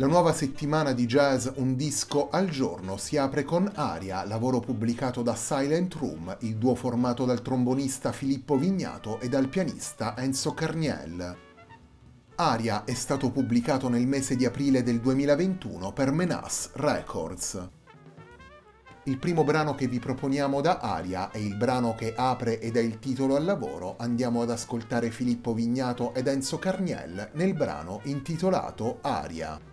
La nuova settimana di jazz Un disco al giorno si apre con Aria, lavoro pubblicato da Silent Room, il duo formato dal trombonista Filippo Vignato e dal pianista Enzo Carniel. Aria è stato pubblicato nel mese di aprile del 2021 per Menas Records. Il primo brano che vi proponiamo da Aria è il brano che apre ed è il titolo al lavoro. Andiamo ad ascoltare Filippo Vignato ed Enzo Carniel nel brano intitolato Aria.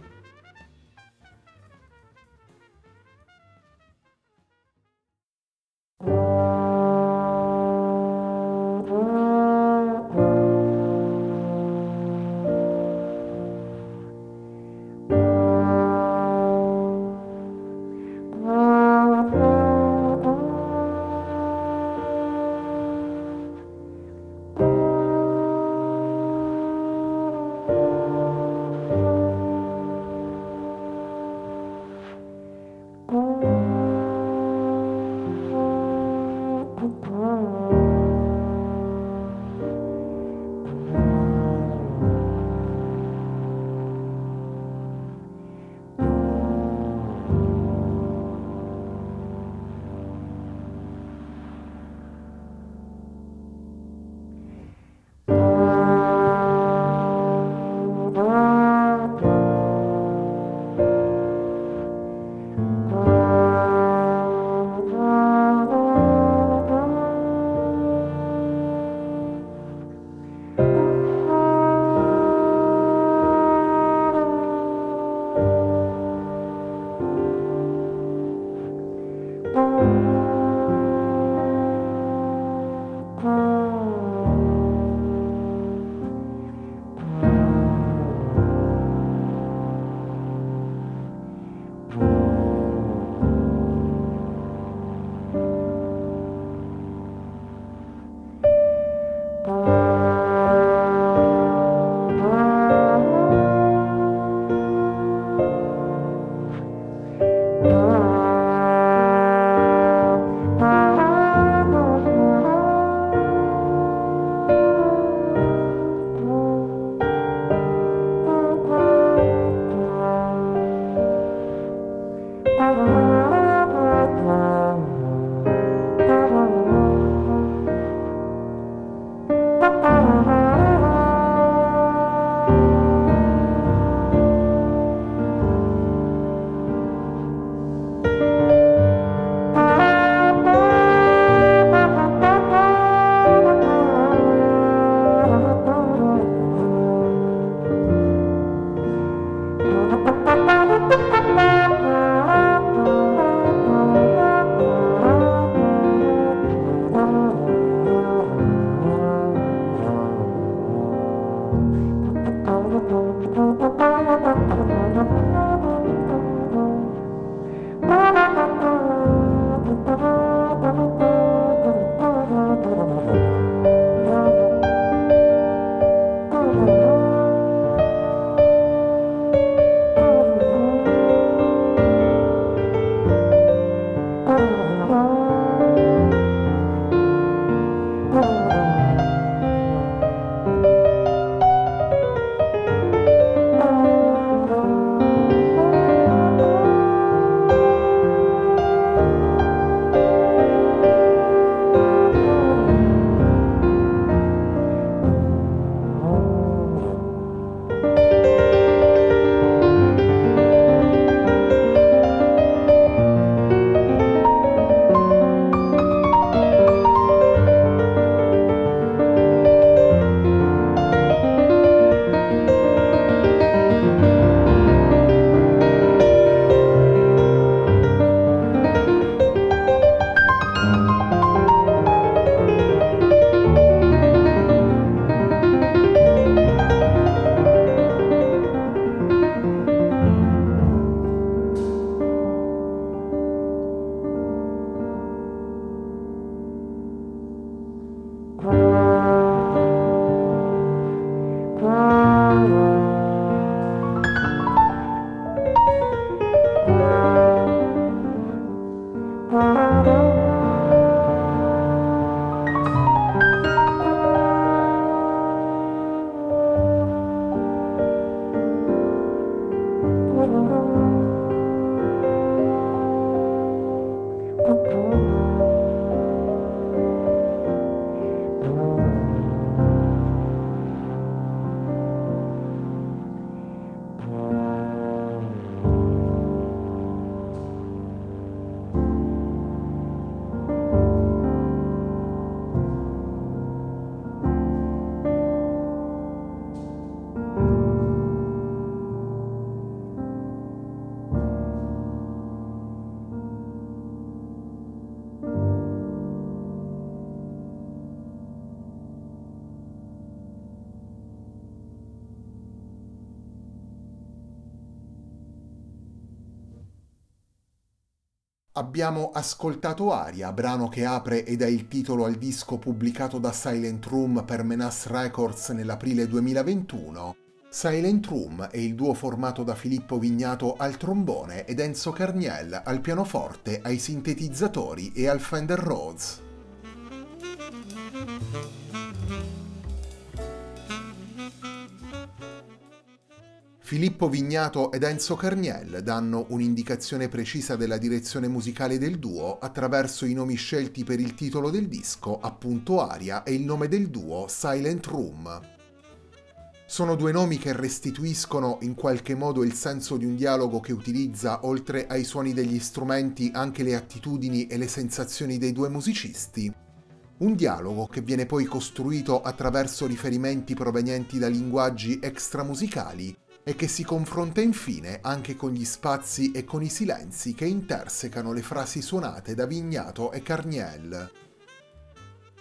Abbiamo ascoltato Aria, brano che apre e dà il titolo al disco pubblicato da Silent Room per Menace Records nell'aprile 2021. Silent Room è il duo formato da Filippo Vignato al trombone ed Enzo Carniel al pianoforte, ai sintetizzatori e al Fender Rhodes. Filippo Vignato ed Enzo Carniel danno un'indicazione precisa della direzione musicale del duo attraverso i nomi scelti per il titolo del disco, appunto Aria, e il nome del duo Silent Room. Sono due nomi che restituiscono in qualche modo il senso di un dialogo che utilizza, oltre ai suoni degli strumenti, anche le attitudini e le sensazioni dei due musicisti. Un dialogo che viene poi costruito attraverso riferimenti provenienti da linguaggi extramusicali e che si confronta infine anche con gli spazi e con i silenzi che intersecano le frasi suonate da Vignato e Carniel.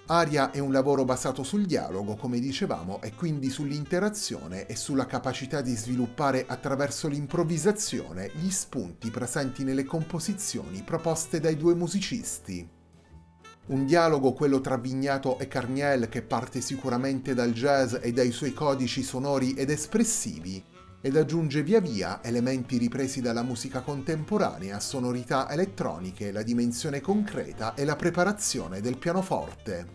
Aria è un lavoro basato sul dialogo, come dicevamo, e quindi sull'interazione e sulla capacità di sviluppare attraverso l'improvvisazione gli spunti presenti nelle composizioni proposte dai due musicisti. Un dialogo, quello tra Vignato e Carniel, che parte sicuramente dal jazz e dai suoi codici sonori ed espressivi, ed aggiunge via via elementi ripresi dalla musica contemporanea, sonorità elettroniche, la dimensione concreta e la preparazione del pianoforte.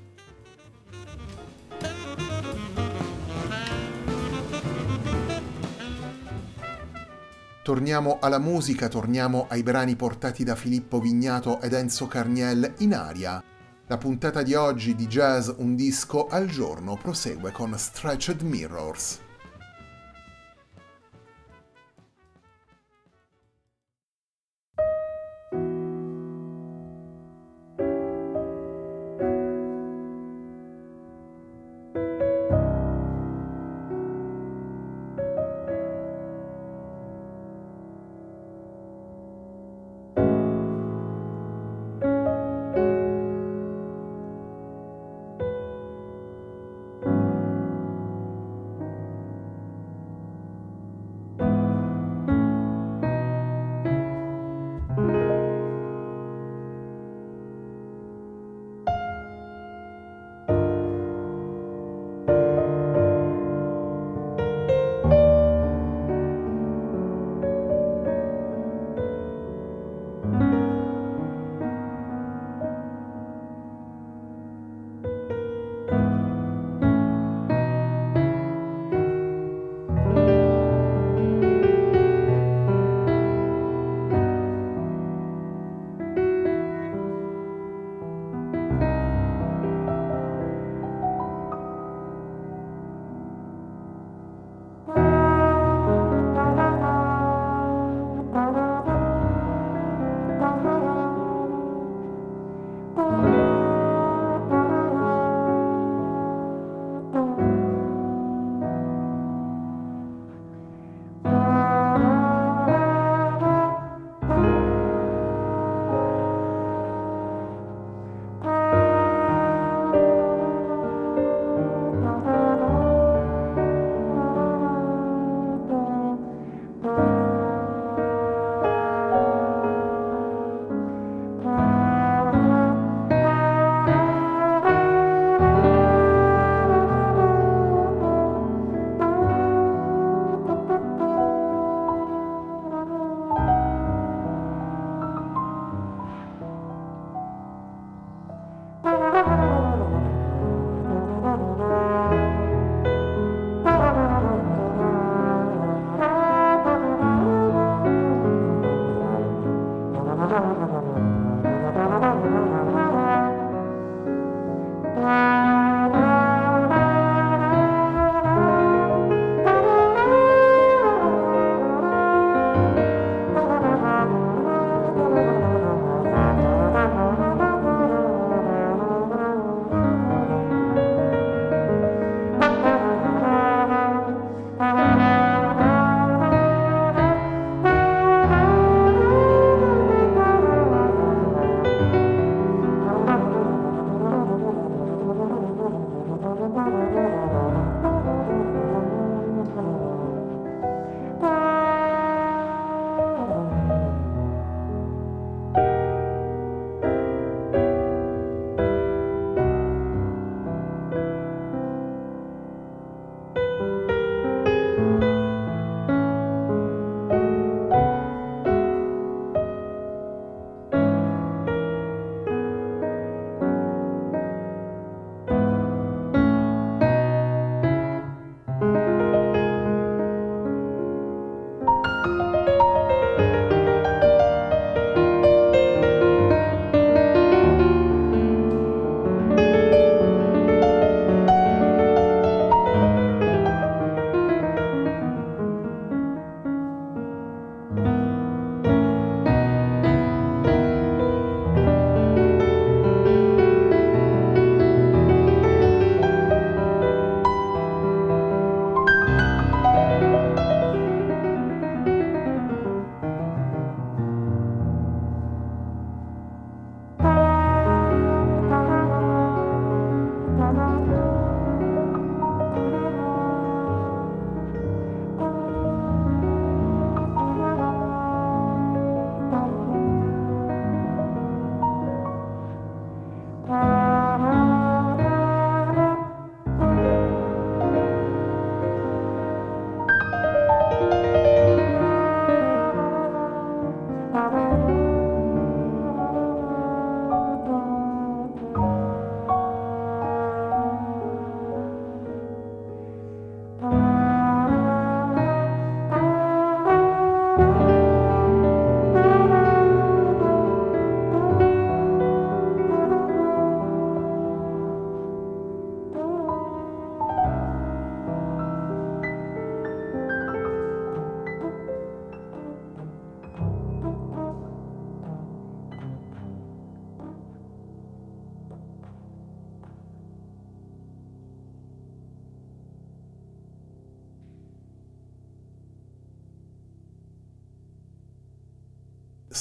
Torniamo alla musica, torniamo ai brani portati da Filippo Vignato ed Enzo Carniel in aria. La puntata di oggi di Jazz Un disco al giorno prosegue con Stretched Mirrors.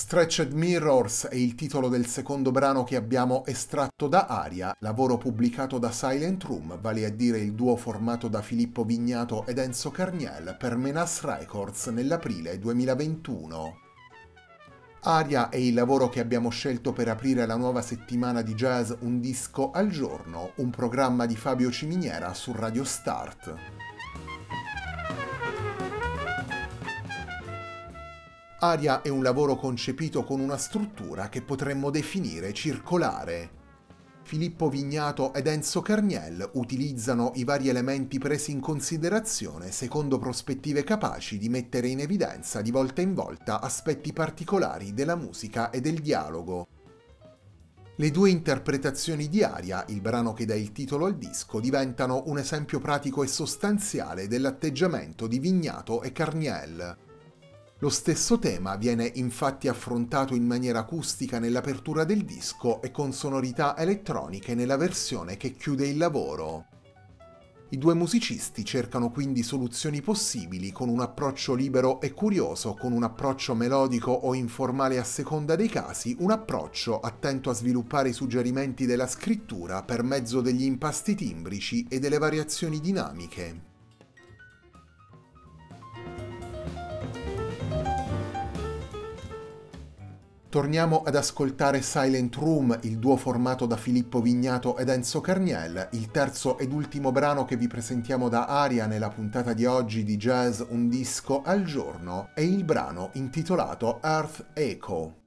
Stretched Mirrors è il titolo del secondo brano che abbiamo estratto da Aria, lavoro pubblicato da Silent Room, vale a dire il duo formato da Filippo Vignato ed Enzo Carniel per Menas Records nell'aprile 2021. Aria è il lavoro che abbiamo scelto per aprire la nuova settimana di jazz Un disco al giorno, un programma di Fabio Ciminiera su Radio Start. Aria è un lavoro concepito con una struttura che potremmo definire circolare. Filippo Vignato ed Enzo Carniel utilizzano i vari elementi presi in considerazione secondo prospettive capaci di mettere in evidenza di volta in volta aspetti particolari della musica e del dialogo. Le due interpretazioni di Aria, il brano che dà il titolo al disco, diventano un esempio pratico e sostanziale dell'atteggiamento di Vignato e Carniel. Lo stesso tema viene infatti affrontato in maniera acustica nell'apertura del disco e con sonorità elettroniche nella versione che chiude il lavoro. I due musicisti cercano quindi soluzioni possibili con un approccio libero e curioso, con un approccio melodico o informale a seconda dei casi, un approccio attento a sviluppare i suggerimenti della scrittura per mezzo degli impasti timbrici e delle variazioni dinamiche. Torniamo ad ascoltare Silent Room, il duo formato da Filippo Vignato ed Enzo Carniel, il terzo ed ultimo brano che vi presentiamo da Aria nella puntata di oggi di Jazz Un disco al giorno, è il brano intitolato Earth Echo.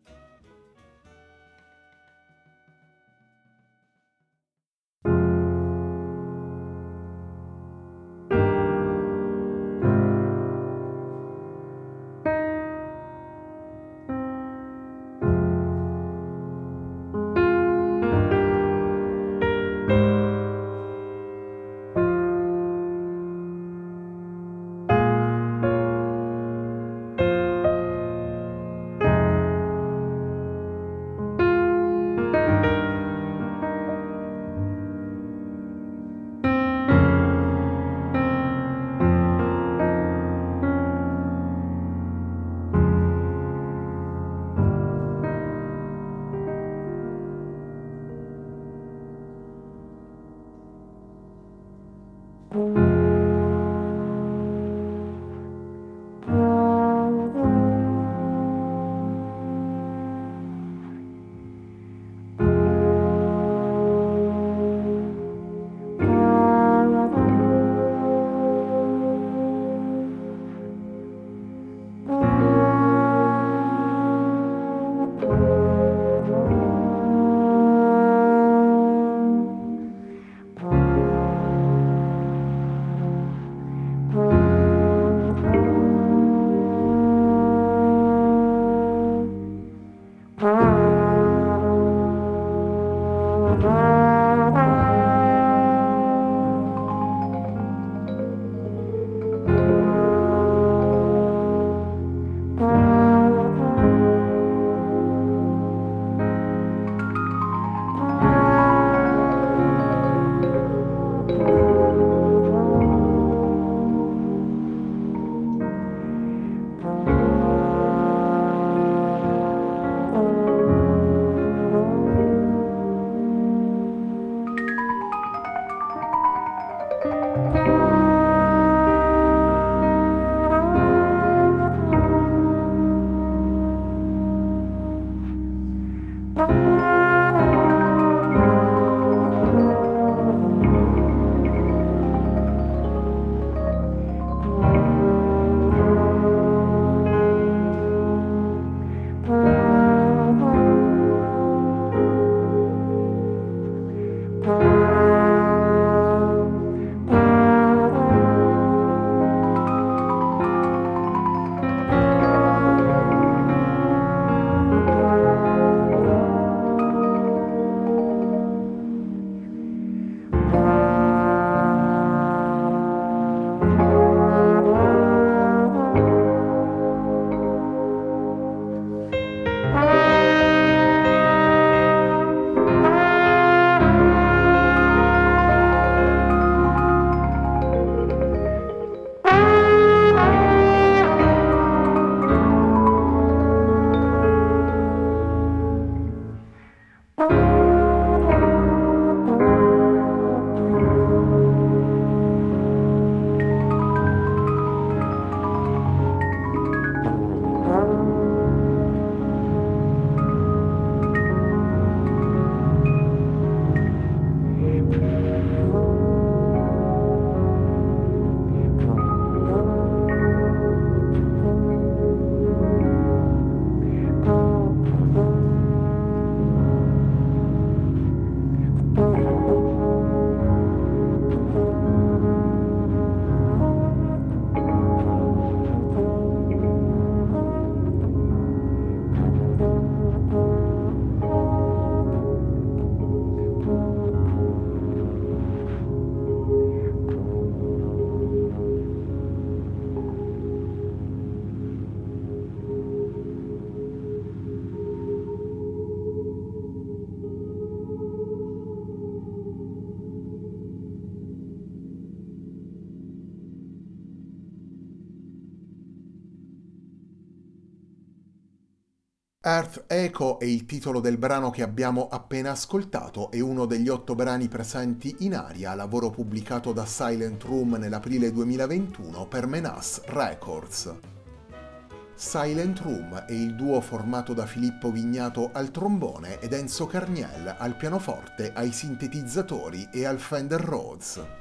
Earth Echo è il titolo del brano che abbiamo appena ascoltato, è uno degli otto brani presenti in aria, lavoro pubblicato da Silent Room nell'aprile 2021 per Menace Records. Silent Room è il duo formato da Filippo Vignato al trombone ed Enzo Carniel al pianoforte, ai sintetizzatori e al Fender Rhodes.